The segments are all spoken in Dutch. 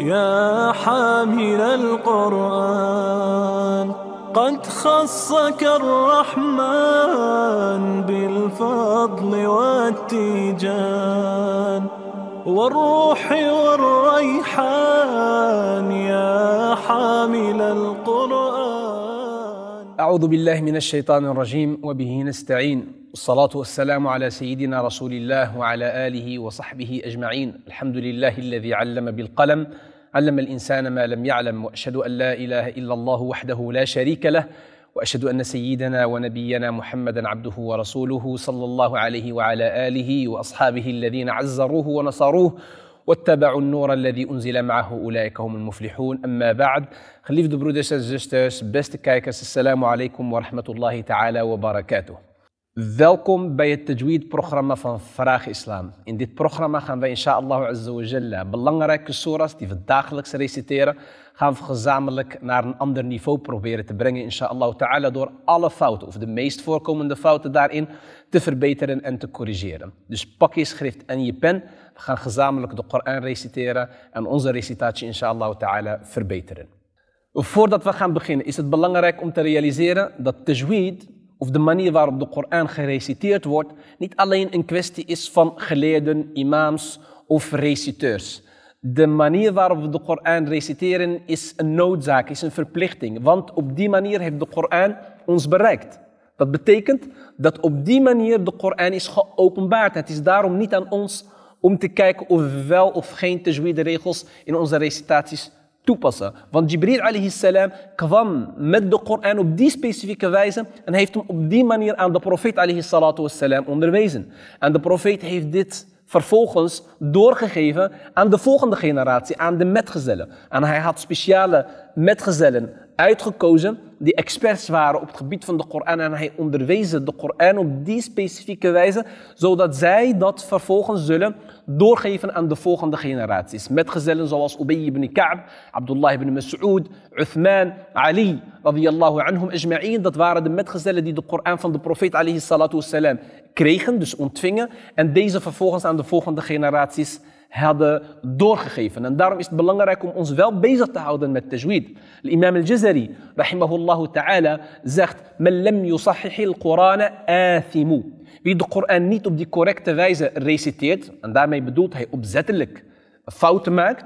يا حامل القرآن قد خصك الرحمن بالفضل والتيجان. والروح والريحان يا حامل القرآن. أعوذ بالله من الشيطان الرجيم وبه نستعين. والصلاة والسلام على سيدنا رسول الله وعلى آله وصحبه أجمعين. الحمد لله الذي علم بالقلم علم الإنسان ما لم يعلم وأشهد أن لا إله إلا الله وحده لا شريك له وأشهد أن سيدنا ونبينا محمدا عبده ورسوله صلى الله عليه وعلى آله وأصحابه الذين عزروه ونصروه واتبعوا النور الذي أنزل معه أولئك هم المفلحون أما بعد geliefde broeders en zusters, beste kijkers, assalamu alaikum wa rahmatullahi ta'ala. Welkom bij het Tajweed-programma van Vraag Islam. In dit programma gaan wij inshallah azza wa jalla belangrijke surahs die we dagelijks reciteren, gaan we gezamenlijk naar een ander niveau proberen te brengen inshallah ta'ala door alle fouten of de meest voorkomende fouten daarin te verbeteren en te corrigeren. Dus pak je schrift en je pen, we gaan gezamenlijk de Koran reciteren en onze recitatie inshallah ta'ala verbeteren. Voordat we gaan beginnen is het belangrijk om te realiseren dat tajweed of de manier waarop de Koran gereciteerd wordt, niet alleen een kwestie is van geleerden, imams of reciteurs. De manier waarop we de Koran reciteren is een noodzaak, is een verplichting. Want op die manier heeft de Koran ons bereikt. Dat betekent dat op die manier de Koran is geopenbaard. Het is daarom niet aan ons om te kijken of we wel of geen tajweed regels in onze recitaties toepassen. Want Jibril alayhi salam kwam met de Koran op die specifieke wijze en heeft hem op die manier aan de profeet alayhi salatu onderwezen. En de profeet heeft dit vervolgens doorgegeven aan de volgende generatie, aan de metgezellen. En hij had speciale metgezellen uitgekozen die experts waren op het gebied van de Koran en hij onderwees de Koran op die specifieke wijze, zodat zij dat vervolgens zullen doorgeven aan de volgende generaties. Metgezellen zoals Ubay ibn Ka'b, Abdullah ibn Mas'ud, Uthman, Ali, radiyallahu anhum ajma'in. Dat waren de metgezellen die de Koran van de profeet alayhi salatu kregen, dus ontvingen. En deze vervolgens aan de volgende generaties hadden doorgegeven. En daarom is het belangrijk om ons wel bezig te houden met tajweed. Imam al-Jazari, rahimahullah ta'ala, zegt, Men lam al-Quran athimu. Wie de Koran niet op die correcte wijze reciteert, en daarmee bedoelt hij opzettelijk fouten maakt,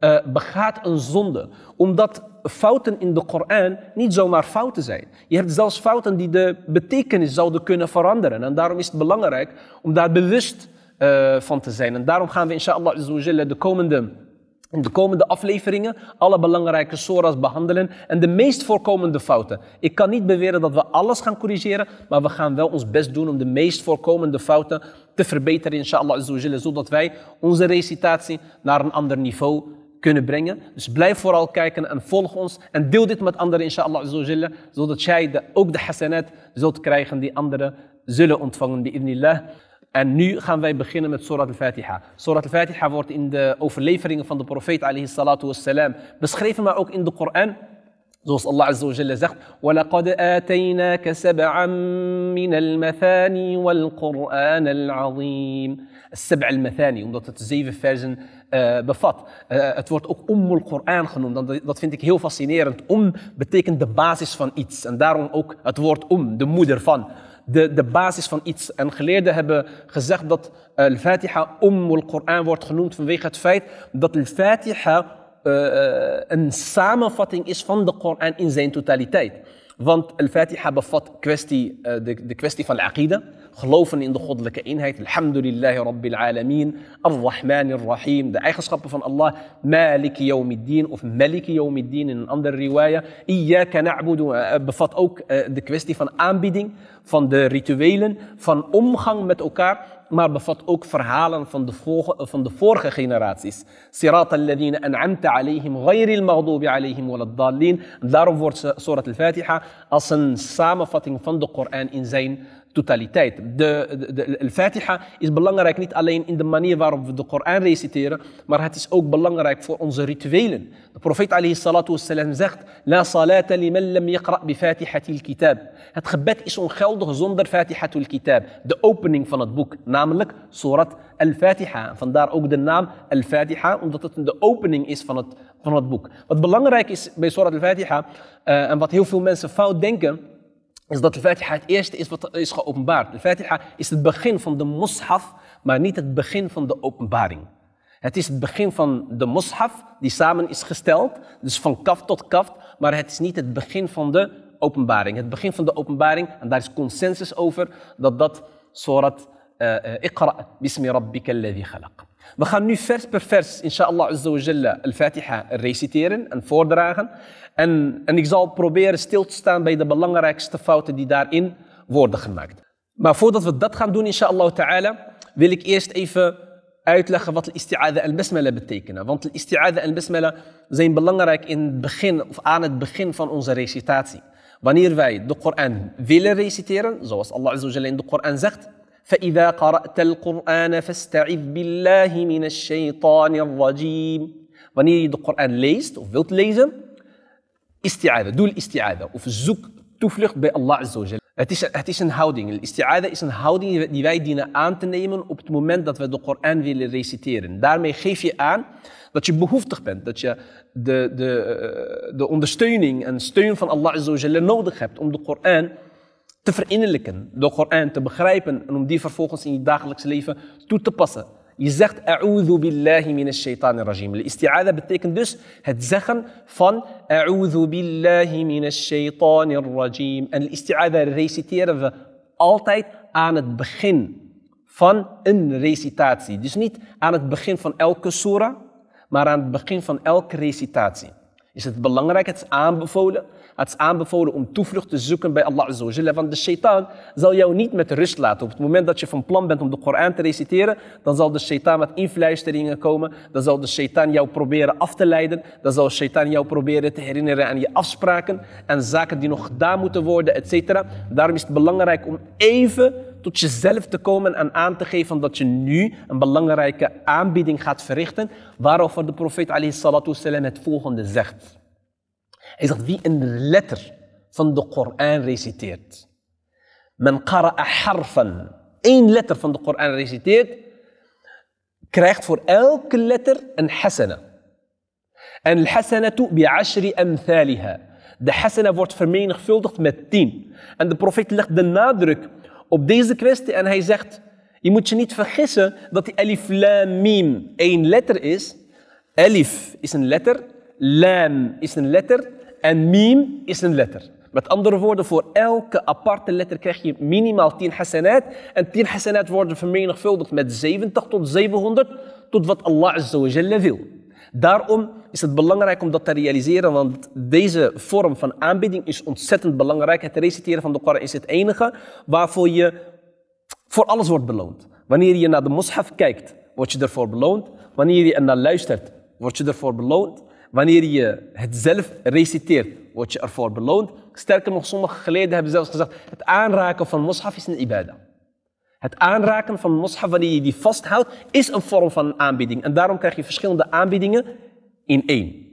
uh, begaat een zonde. Omdat fouten in de Koran niet zomaar fouten zijn. Je hebt zelfs fouten die de betekenis zouden kunnen veranderen. En daarom is het belangrijk om daar bewust uh, van te zijn. En daarom gaan we inshallah de komende, de komende afleveringen alle belangrijke soras behandelen en de meest voorkomende fouten. Ik kan niet beweren dat we alles gaan corrigeren, maar we gaan wel ons best doen om de meest voorkomende fouten te verbeteren inshallah zodat wij onze recitatie naar een ander niveau kunnen brengen. Dus blijf vooral kijken en volg ons en deel dit met anderen inshallah zodat jij ook de hasanat zult krijgen die anderen zullen ontvangen bi'idnillah. En nu gaan wij beginnen met Surat al-Fatiha. Surat al-Fatiha wordt in de overleveringen van de profeet alayhi salatu wassalam beschreven, maar ook in de Koran. Zoals Allah Azza wa Jalla zegt, وَلَقَدْ آتَيْنَاكَ سَبْعًا مِنَ الْمَثَانِي وَالْقُرْآنَ الْعَظِيمِ السبع المثاني, omdat het zeven versen uh, bevat. Uh, het wordt ook Ummul Quran genoemd. Dat, dat vind ik heel fascinerend. Um betekent de basis van iets. En daarom ook het woord um, de moeder van de, de basis van iets. En geleerden hebben gezegd dat al-Fatiha Umm al-Quran wordt genoemd vanwege het feit dat al-Fatiha uh, een samenvatting is van de Koran in zijn totaliteit. Want al-Fatiha bevat kwestie, uh, de, de kwestie van al-Aqida, geloven in de goddelijke eenheid. Alhamdulillahi Rabbil Alameen, Ar-Rahman Ar-Rahim, de eigenschappen van Allah, Maliki Yawmiddin of Maliki Yawmiddin in een andere riwaya. Iyaka na'budu. Uh, bevat ook de kwestie van aanbieding, van de rituelen, van omgang met elkaar maar bevat ook verhalen van de, vorige, van de vorige generaties. Sirat al-ladina an'amta alayhim, ghayri al-maghdubi alayhim wal Daarom wordt Surat al-Fatiha als een samenvatting van de Koran in zijn totaliteit. De, de, de, de Fatiha is belangrijk niet alleen in de manier waarop we de Koran reciteren, maar het is ook belangrijk voor onze rituelen. De profeet alayhi salatu wassalam zegt, La salata liman lam bi fatihatil kitab. Het gebed is ongeldig zonder fatihatul kitab, de opening van het boek, namelijk surat al-Fatiha. Vandaar ook de naam al-Fatiha, omdat het de opening is van het, van het boek. Wat belangrijk is bij surat al-Fatiha, uh, en wat heel veel mensen fout denken, is dat de Fatiha het eerste is wat is geopenbaard. De Fatiha is het begin van de mushaf, maar niet het begin van de openbaring. Het is het begin van de mushaf die samen is gesteld, dus van kaf tot kaf, maar het is niet het begin van de openbaring. Het begin van de openbaring, en daar is consensus over, dat dat surat uh, uh, Iqra bismi rabbika alladhi khalaq. We gaan nu vers per vers, inshallah azza wa jalla, al-Fatiha reciteren en voordragen. En, en ik zal proberen stil te staan bij de belangrijkste fouten die daarin worden gemaakt. Maar voordat we dat gaan doen, inshallah ta'ala, wil ik eerst even uitleggen wat al-isti'adha en basmala betekenen. Want al-isti'adha en basmala zijn belangrijk in het begin, of aan het begin van onze recitatie. Wanneer wij de Koran willen reciteren, zoals Allah azza wa jalla in de Koran zegt, فإذا قرأت القرآن فاستعذ بالله من الشيطان الرجيم. Wanneer je de Koran leest of wilt lezen, isti'ada, doe isti'ada. Of zoek toevlucht bij Allah Azza het is, het is een houding. Isti'ada is een houding die wij dienen aan te nemen op het moment dat we de Koran willen reciteren. Daarmee geef je aan dat je behoeftig bent, dat je de, de, de ondersteuning en steun van Allah Azza nodig hebt om de Koran te verinnerlijken, de Koran te begrijpen en om die vervolgens in je dagelijks leven toe te passen. Je zegt a'udhu billahi min shaitan rajim. Isti'ada betekent dus het zeggen van a'udhu billahi min shaitan rajim. En isti'ada reciteren we altijd aan het begin van een recitatie. Dus niet aan het begin van elke surah, maar aan het begin van elke recitatie. Is het belangrijk, het is aanbevolen het is aanbevolen om toevlucht te zoeken bij Allah Azza Want de shaitaan zal jou niet met rust laten. Op het moment dat je van plan bent om de Koran te reciteren, dan zal de shaitaan met influisteringen komen. Dan zal de shaitaan jou proberen af te leiden. Dan zal de shaitaan jou proberen te herinneren aan je afspraken en zaken die nog gedaan moeten worden, etc. Daarom is het belangrijk om even tot jezelf te komen en aan te geven dat je nu een belangrijke aanbieding gaat verrichten, waarover de profeet het volgende zegt. Hij zegt, wie een letter van de Koran reciteert. Men qara'a harfan. Eén letter van de Koran reciteert, krijgt voor elke letter een hasana. En al-hasanatu bi'ashri amthaliha. De hasana wordt vermenigvuldigd met tien. En de profeet legt de nadruk op deze kwestie en hij zegt, je moet je niet vergissen dat die alif lam mim één letter is. Alif is een letter, lam is een letter en mim is een letter. Met andere woorden, voor elke aparte letter krijg je minimaal 10 hasanat. En 10 hasanat worden vermenigvuldigd met 70 tot 700, tot wat Allah wil. Daarom is het belangrijk om dat te realiseren, want deze vorm van aanbidding is ontzettend belangrijk. Het reciteren van de Koran is het enige waarvoor je voor alles wordt beloond. Wanneer je naar de mushaf kijkt, word je ervoor beloond. Wanneer je er naar luistert, word je ervoor beloond. Wanneer je het zelf reciteert, word je ervoor beloond. Sterker nog, sommige geleden hebben zelfs gezegd, het aanraken van mushaf is een ibadah. Het aanraken van mushaf, wanneer je die vasthoudt, is een vorm van aanbieding. En daarom krijg je verschillende aanbiedingen in één.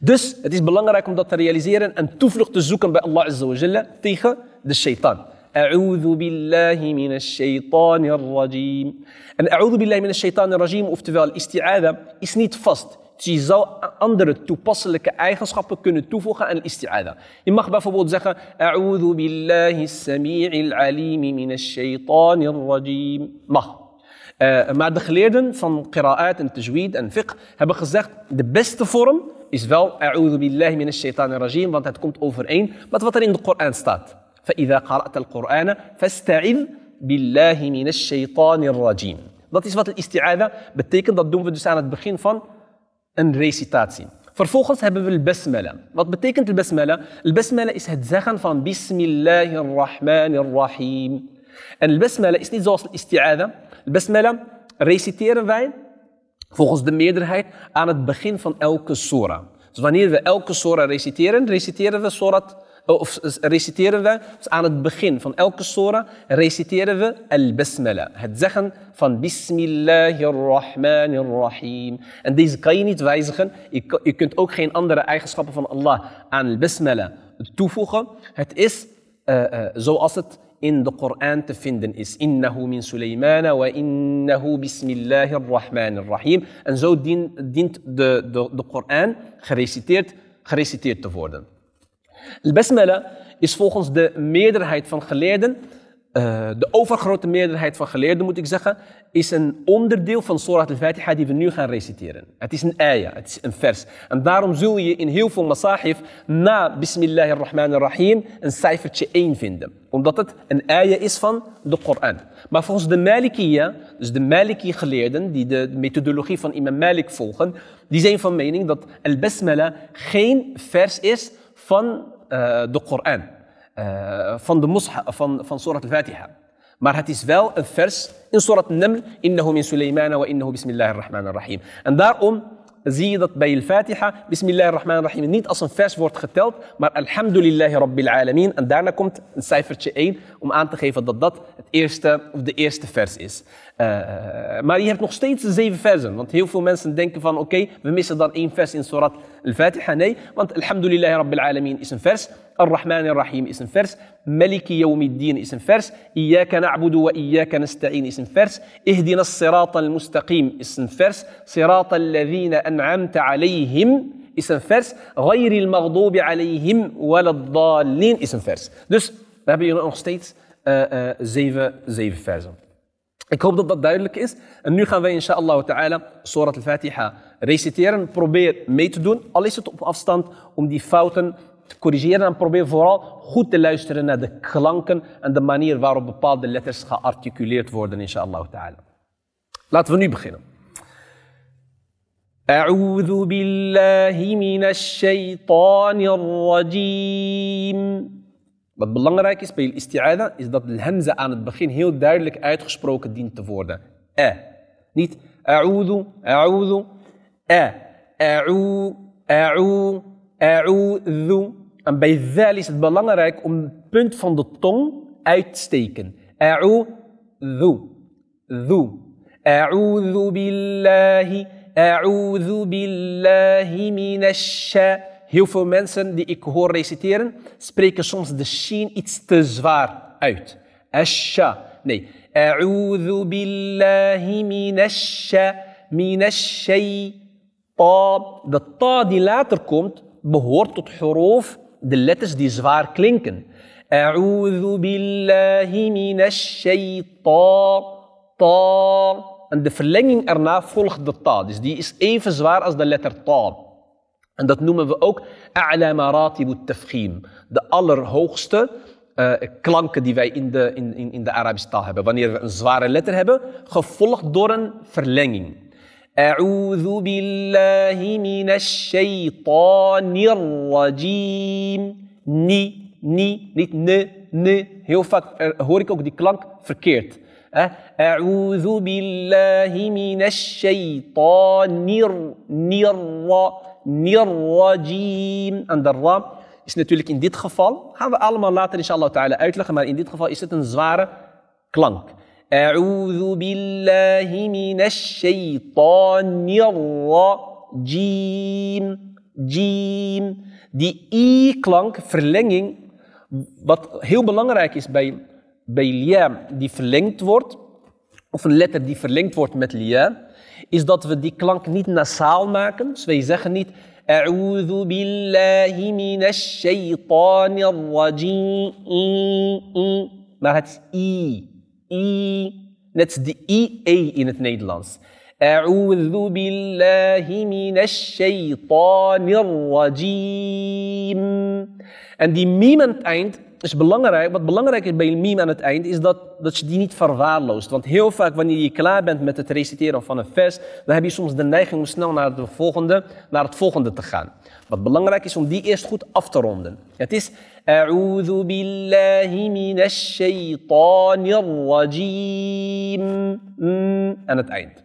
Dus het is belangrijk om dat te realiseren en toevlucht te zoeken bij Allah Azza tegen de shaitan. A'udhu billahi min shaitan rajim. En a'udhu billahi min shaitan rajim, oftewel isti'ada, is niet vast. je zou andere toepasselijke eigenschappen kunnen toevoegen aan isti'ada. Je mag bijvoorbeeld zeggen, A'udhu billahi sami'il alimi min shaytanir rajim. Mag. Uh, maar de geleerden van qira'at en tajweed en fiqh hebben gezegd, de beste vorm is wel A'udhu billahi min shaytanir rajim, want het komt overeen met wat er in de Koran staat. فإذا قرأت القرآن فاستعذ بالله من الشيطان الرجيم. Dat is wat al-isti'ada betekent. Dat doen we dus aan het begin van een recitatie. Vervolgens hebben we al-basmala. Wat betekent al-basmala? Al-basmala is het zeggen van Bismillahirrahmanirrahim. En al-basmala is niet zoals al-isti'ada. Al-basmala reciteren wij volgens de meerderheid aan het begin van elke surah. Dus wanneer we elke surah reciteren, reciteren we surat of reciteren we dus aan het begin van elke sora, reciteren we al-basmala. Het zeggen van Bismillahirrahmanirrahim. En deze kan je niet wijzigen. Je, kunt ook geen andere eigenschappen van Allah aan al-basmala toevoegen. Het is eh, eh, zoals het in de Koran te vinden is. Innahu min Sulaymana wa innahu bismillahirrahmanirrahim. En zo dien- dient de, de, de Koran gereciteerd, gereciteerd te worden. Al-Basmala is volgens de meerderheid van geleerden, eh, de overgrote meerderheid van geleerden moet ik zeggen, is een onderdeel van Surah al-Fatiha die we nu gaan reciteren. Het is een ayah, het is een vers. En daarom zul je in heel veel masahif na Bismillahirrahmanirrahim een cijfertje 1 vinden. Omdat het een ayah is van de Koran. Maar volgens de Malikiya, dus de Maliki geleerden die de methodologie van imam Malik volgen, die zijn van mening dat al-Basmala geen vers is van de Koran, eh, van de Musha, van, van Surat al-Fatiha. Maar het is wel een vers in Surat al-Naml, innahu min Sulaymana wa innahu bismillahirrahmanirrahim. En daarom zie je dat bij al-Fatiha bismillahirrahmanirrahim niet als een vers wordt geteld, maar alhamdulillahi rabbil alamin. En daarna komt een cijfertje 1 om aan te geven dat dat het eerste, of de eerste vers is. Eh, maar je hebt nog steeds de zeven versen. Want heel veel mensen denken van oké, we missen dan één vers in Surat al-Fatiha. Nee, want alhamdulillahi rabbil alamin is een vers. Ar-Rahman ar-Rahim is een vers. Maliki yawmiddin is een vers. Iyaka na'budu wa iyaka nasta'in is een vers. Ihdina as-sirata al-mustaqim is een vers. Sirata alladhina an'amta alayhim is een vers. Ghayri al-maghdubi alayhim waladdallin is een vers. Dus we hebben hier nog steeds eh, eh, zeven, zeven versen. Ik hoop dat dat duidelijk is. En nu gaan wij inshallah ta'ala Surat al-Fatiha reciteren. Probeer mee te doen, al is het op afstand, om die fouten te corrigeren. En probeer vooral goed te luisteren naar de klanken en de manier waarop bepaalde letters gearticuleerd worden, inshallah ta'ala. Laten we nu beginnen. أعوذ بالله من الشيطان الرجيم Wat belangrijk is bij isti'ada is dat de hamza aan het begin heel duidelijk uitgesproken dient te worden. A. Niet a'udhu, a'udhu, a. A'u, a'u, a'udhu. En bij dhal is het belangrijk om het punt van de tong uit te steken. A'udhu, dhu. A'udhu billahi, a'udhu billahi minash Heel veel mensen die ik hoor reciteren, spreken soms de sheen iets te zwaar uit. Asha. Nee. A'udhu billahi minasha, minashaytan. De ta die later komt, behoort tot de letters die zwaar klinken. A'udhu billahi minashaytan. Ta. En de verlenging erna volgt de ta. Dus die is even zwaar als de letter ta. En dat noemen we ook a'la maratib tafkhim. De allerhoogste uh, klanken die wij in de, in, in, in de Arabische taal hebben. Wanneer we een zware letter hebben, gevolgd door een verlenging. أعوذ بالله من الشيطان الرجيم. ني ني نيت ن ن. هيو فاك هوري كوك دي كلانك فركيرت أه؟ أعوذ بالله من الشيطان نير نير نيرجيم عند الرا is natuurlijk in dit geval. Gaan we allemaal later inshallah ta'ala uitleggen. Maar in dit geval is het een zware klank. A'udhu billahi minash shaytanir rajim. Jim. Die i-klank, verlenging, wat heel belangrijk is bij, bij lia die verlengd wordt, of een letter die verlengd wordt met lia, is dat we die klank niet nasaal maken. Dus wij zeggen niet A'udhu billahi minash shaytanir rajim. Maar het is i. I. Net de i-e in het Nederlands. En die miem aan het eind is belangrijk. Wat belangrijk is bij een meme aan het eind, is dat, dat je die niet verwaarloost. Want heel vaak wanneer je klaar bent met het reciteren van een vers, dan heb je soms de neiging om snel naar, de volgende, naar het volgende te gaan. Wat belangrijk is om die eerst goed af te ronden. Het is A'udhu billahi minash shaytanir rajim. Mm, aan het eind.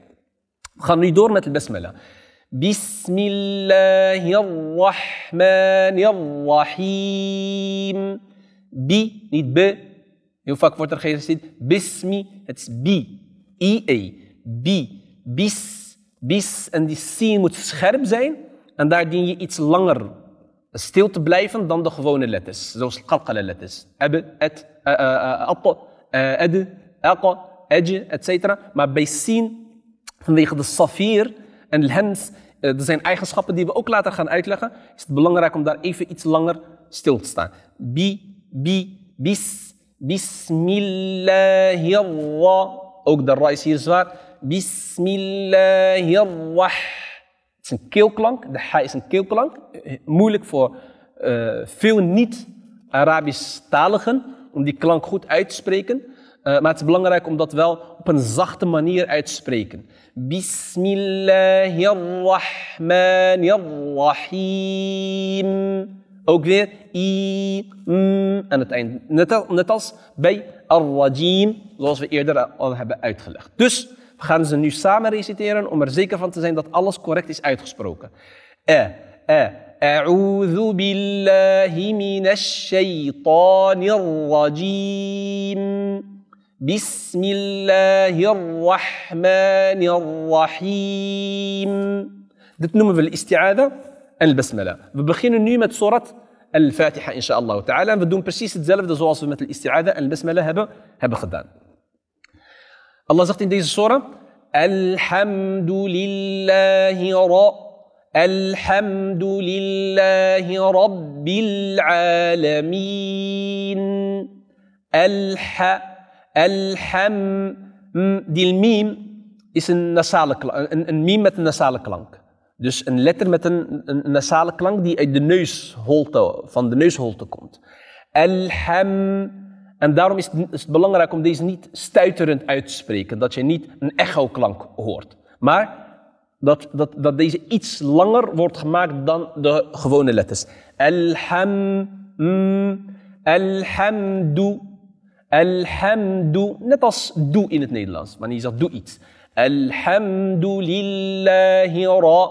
We gaan nu door met de basmala. Bismillahirrahmanirrahim. Bi, niet be. Heel vaak wordt er gereciteerd bismi. Het is bi. I-e. Bi. Bis. Bis. En die sin moet scherp zijn. En daar dien je iets langer stil te blijven dan de gewone letters. Zoals qalqala letters. Ab, et, at, ad, aqa, aj, etc. Maar bij sin, vanwege de safir en lhams, er zijn eigenschappen die we ook later gaan uitleggen, is het belangrijk om daar even iets langer stil te staan. Bi, bi, bis, bismillahirrah. Ook de ra is hier zwaar. Bismillahirrah. Is een keelklank, de ha is een keelklank. Moeilijk voor uh, veel niet-Arabisch-taligen om die klank goed uit te spreken. Uh, maar het is belangrijk om dat wel op een zachte manier uit te spreken. Bismillahirrahmanirrahim. Ook weer i, m aan het eind. Net, net als bij ar-rajim, zoals we eerder al hebben uitgelegd. Dus we gaan ze nu samen reciteren om er zeker van te zijn dat alles correct is uitgesproken. E, e, أعوذ بالله من الشيطان الرجيم بسم الله الرحمن الرحيم Dit noemen we الاستعاذة en البسملة. We beginnen nu met surat al-Fatiha inshallah ta'ala. En we doen precies hetzelfde zoals we met الاستعاذة en البسملة hebben, hebben gedaan. Allah zegt in deze surah, Alhamdulillahi ra, Alhamdulillahi rabbil alamin. Alha, alham, die miem is een nasale klank, een, een miem met een nasale klank. Dus een letter met een, een nasale klank die uit de neusholte, van de neusholte komt. Alham, en daarom is het, belangrijk om deze niet stuiterend uit te spreken. Dat je niet een echo-klank hoort. Maar dat, dat, dat deze iets langer wordt gemaakt dan de gewone letters. Alham, mm, alhamdu, alhamdu. Net als doe in het Nederlands. Wanneer je zegt doe iets. Alhamdulillahi ra,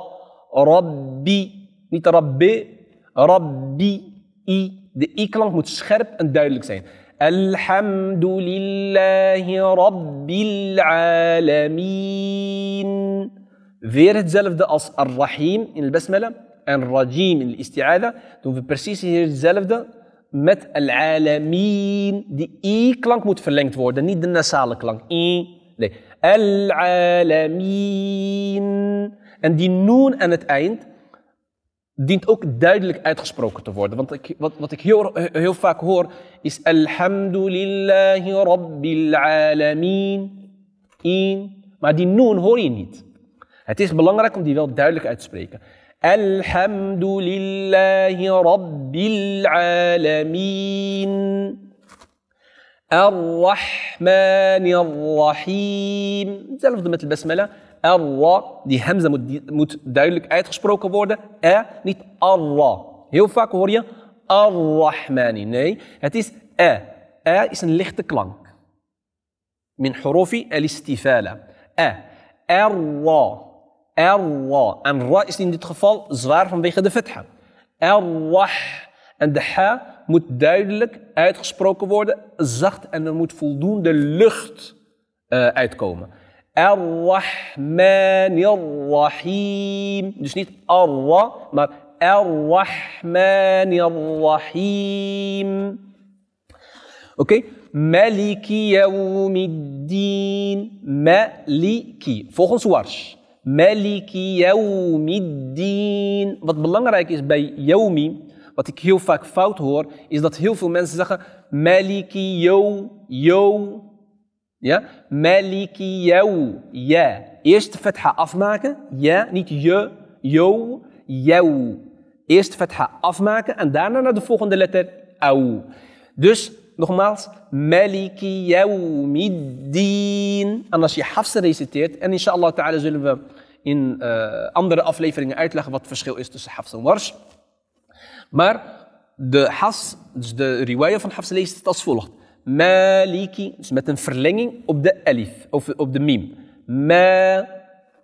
rabbi. Niet rabbi, rabbi, i. De i-klank moet scherp en duidelijk zijn. الحمد لله رب العالمين Weer hetzelfde als Ar-Rahim in de Basmala en Rajim in de Isti'ada. Doen we precies hier hetzelfde met Al-Alamin. Die I-klank moet verlengd worden, niet de nasale klank. I. Nee. Al-Alamin. En die noon aan het eind dient ook duidelijk uitgesproken te worden. Want ik, wat, wat ik heel, heel vaak hoor is Alhamdulillahi Rabbil Alamin. In. Maar die noon hoor je niet. Het is belangrijk om die wel duidelijk uit te spreken. Alhamdulillahi Rabbil Alamin. Ar-Rahmanir Rahim. Hetzelfde met de basmala. Ar-Ra, die hamza moet, duidelijk uitgesproken worden. A, niet Ar-Ra. Heel vaak hoor je Ar-Rahmani. Nee, het is A. A is een lichte klank. Min hurufi al-istifala. A. Ar-Ra. Ar-Ra. En Ra is in dit geval zwaar vanwege de fetha. Ar-Rah. En de ha moet duidelijk uitgesproken worden, zacht en er moet voldoende lucht uh, uitkomen. Ar-Rahmanir-Rahim. Dus niet Ar-Ra, maar Ar-Rahmanir-Rahim. Oké? Okay? Maliki yawmiddin. Maliki. Volgens Warsh. Maliki yawmiddin. Wat belangrijk is bij yawmi, wat ik heel vaak fout hoor, is dat heel veel mensen zeggen Maliki yo, yo. Ja? Maliki jou, ja. Eerst fatha afmaken, ja, niet je, yo, jou. Eerst fatha afmaken en daarna naar de volgende letter, au. Dus, nogmaals, Maliki yawmiddin. En als je hafsa reciteert, en inshallah ta'ala zullen we in uh, andere afleveringen uitleggen wat het verschil is tussen hafs en wars. Maar de has, dus de riwaya van hafs leest het als volgt. Maliki, dus met een verlenging op de alif, of op de mim. Ma,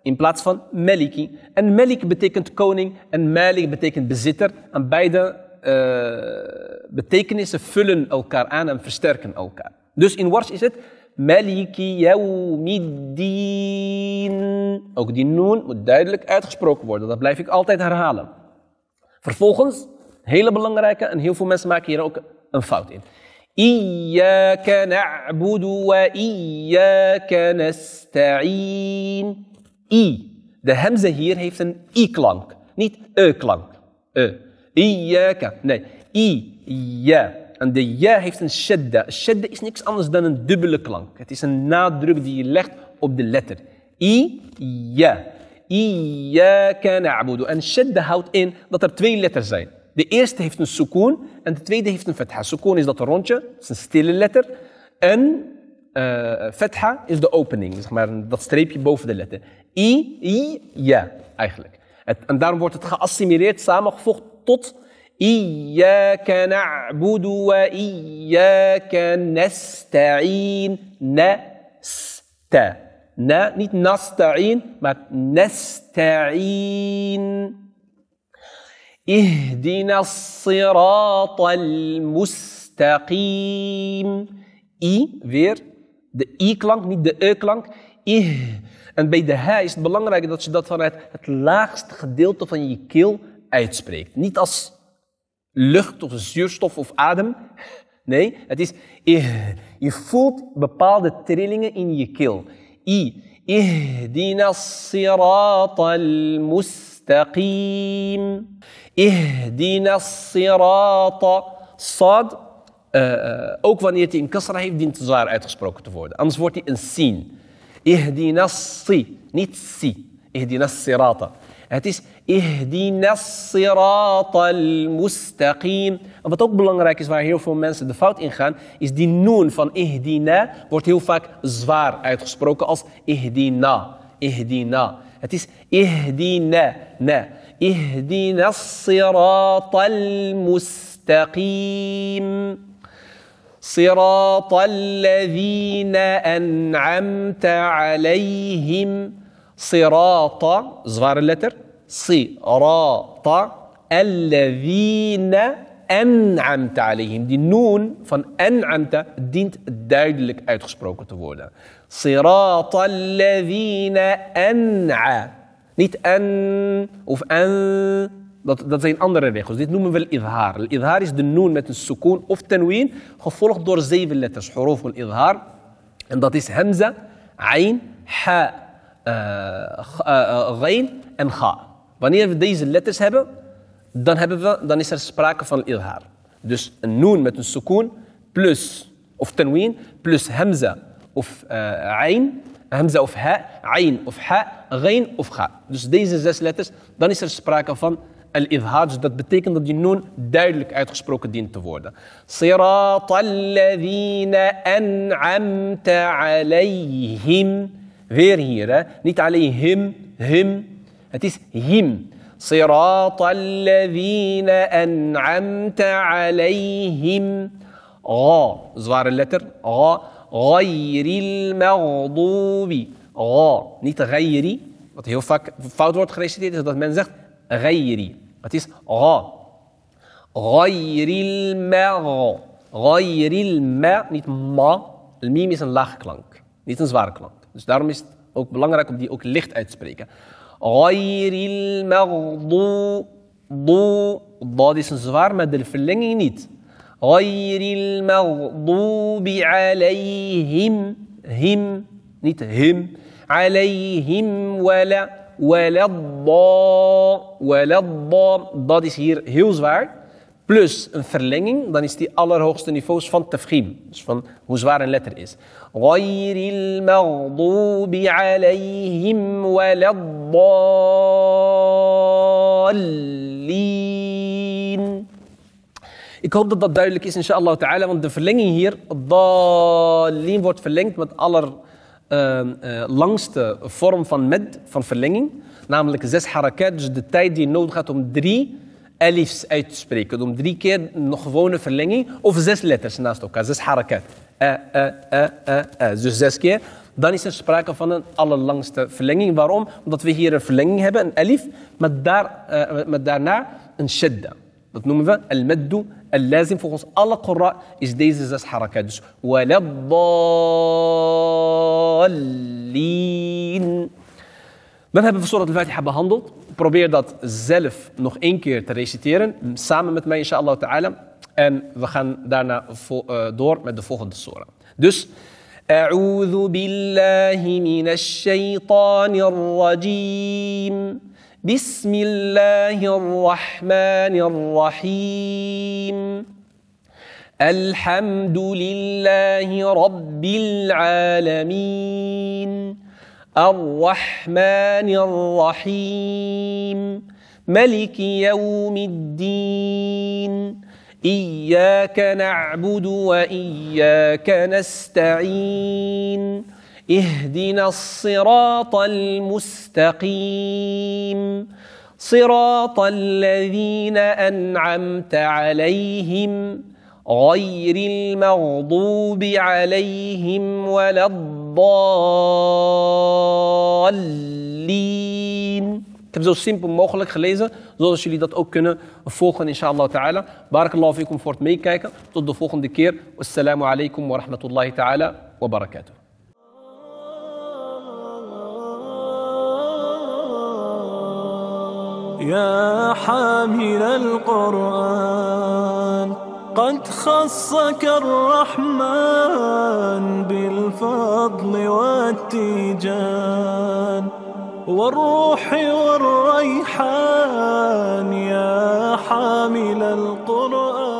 in plaats van Meliki. En Melik betekent koning en Malik betekent bezitter. En beide uh, betekenissen vullen elkaar aan en versterken elkaar. Dus in Wars is het Maliki yawmiddin. Ook die noon moet duidelijk uitgesproken worden. Dat blijf ik altijd herhalen. Vervolgens, hele belangrijke, en heel veel mensen maken hier ook een fout in. Na'budu wa iyaka nasta'in. I. De hemze hier heeft een i-klank, niet e-klank. E. Iyaka. Nee, i. En de ja heeft een shadda. Shadda is niks anders dan een dubbele klank. Het is een nadruk die je legt op de letter. I, ja. Iyaka na'budu. En shadda houdt in dat er twee letters zijn. De eerste heeft een sukoon en de tweede heeft een fetha. Sukoon is dat rondje, dat is een stille letter. En uh, fetha is de opening, zeg maar dat streepje boven de letter. I, I, ja, eigenlijk. En daarom wordt het geassimileerd, samengevoegd tot Iyaka na'budu wa iyaka nasta'in. Nasta. Na, niet nasta'in, maar nasta'in. اهدنا الصراط المستقيم I weer de I-klank, niet de E-klank. I. En bij de H is het belangrijk dat je dat vanuit het laagste gedeelte van je keel uitspreekt. Niet als lucht of zuurstof of adem. Nee, het is, je voelt bepaalde trillingen in je keel. I. Ihdina sirat al-mustaqim. Ihdina sirat. Sad. Ook wanneer het in kasra heeft, dient zwaar uitgesproken te worden. Anders wordt hij een sin. Ihdina si. Niet si. Ihdina sirata. Het is ihdina sirat al-mustaqim. Wat ook belangrijk is, waar heel veel mensen de fout in gaan, is die noon van ihdina wordt heel vaak zwaar uitgesproken als ihdina. Ihdina. Het is ihdina. Na. اهدنا الصراط المستقيم. صراط الذين أنعمت عليهم. صراط صغار اللتر صراط الذين أنعمت عليهم. دي النون فان أنعمت دينت دايدلك uitgesproken te صراط الذين أنعمت Niet an of an. Dat, dat zijn andere regels. Dit noemen we idhaar. Idhaar is de noon met een sukoon of tenween, gevolgd door zeven letters. Huruf al-idhaar. En dat is hamza, ayn, ha, ghain en ga. Wanneer we deze letters hebben, dan, hebben we, dan is er sprake van ilhaar. Dus een noon met een sukoon plus, of tanween, plus hamza of ayn, hamza of ha, ayn of ha, geen of ga. Dus deze zes letters, dan is er sprake van al-idhaar. Dus dat betekent dat die noon duidelijk uitgesproken dient te worden. Sirat alladhina an'amta alayhim. Weer hier, hè? niet alleen him, him. Het is him. Sirat alladhina an'amta alayhim. غا zware letter غا غير المغضوب غا niet غيري wat heel vaak fout wordt gereciteerd is dat men zegt غيري het is غا غير المغ غير الم niet ma el mim is een laag klank niet een zware klank Dus daarom is het ook belangrijk om die ook licht uit te spreken. Ghayril maghdu. Dat is een zwaar met de verlenging niet. Ghayril maghdubi alayhim. Him, niet him. Alayhim wala. Wala Wala Dat is hier heel zwaar. Plus een verlenging, dan is die allerhoogste niveaus van tafkhim. Dus van hoe zwaar een letter is. غير المغضوب عليهم ولا الضالين Ik hoop dat dat duidelijk is, inshallah ta'ala, want de verlenging hier, dalin wordt verlengd met aller uh, vorm van med, van verlenging, namelijk zes harakat, dus de tijd die nodig gaat om drie alifs uit te spreken. Om drie keer een gewone verlenging of zes letters naast elkaar, zes harakat. Uh, uh. Dus zes keer. dan is er sprake van een allerlangste verlenging. Waarom? Omdat we hier een verlenging hebben, een alif, met, daar, eh, met daarna een shadda. Dat noemen we al-maddu Volgens alle Qurra is deze zes harakat. Dus waladdallin. Dan hebben we Surat al-Fatiha behandeld. Probeer dat zelf nog één keer te reciteren. Samen met mij, inshallah ta'ala. En we gaan daarna eh, door met de volgende surah. Dus... أعوذ بالله من الشيطان الرجيم بسم الله الرحمن الرحيم. الحمد لله رب العالمين. الرحمن الرحيم. ملك يوم الدين. إياك نعبد وإياك نستعين. اهدنا الصراط المستقيم صراط الذين أنعمت عليهم غير المغضوب عليهم ولا الضالين Ik heb zo simpel mogelijk gelezen, zodat jullie dat ook kunnen volgen, inshallah ta'ala. Barakallahu fikum voor het meekijken. Tot de volgende keer. Wassalamu alaikum wa rahmatullahi ta'ala wa barakatuh. يا حامل القرآن قد خصك الرحمن بالفضل والتيجان. والروح والريحان يا حامل القرآن.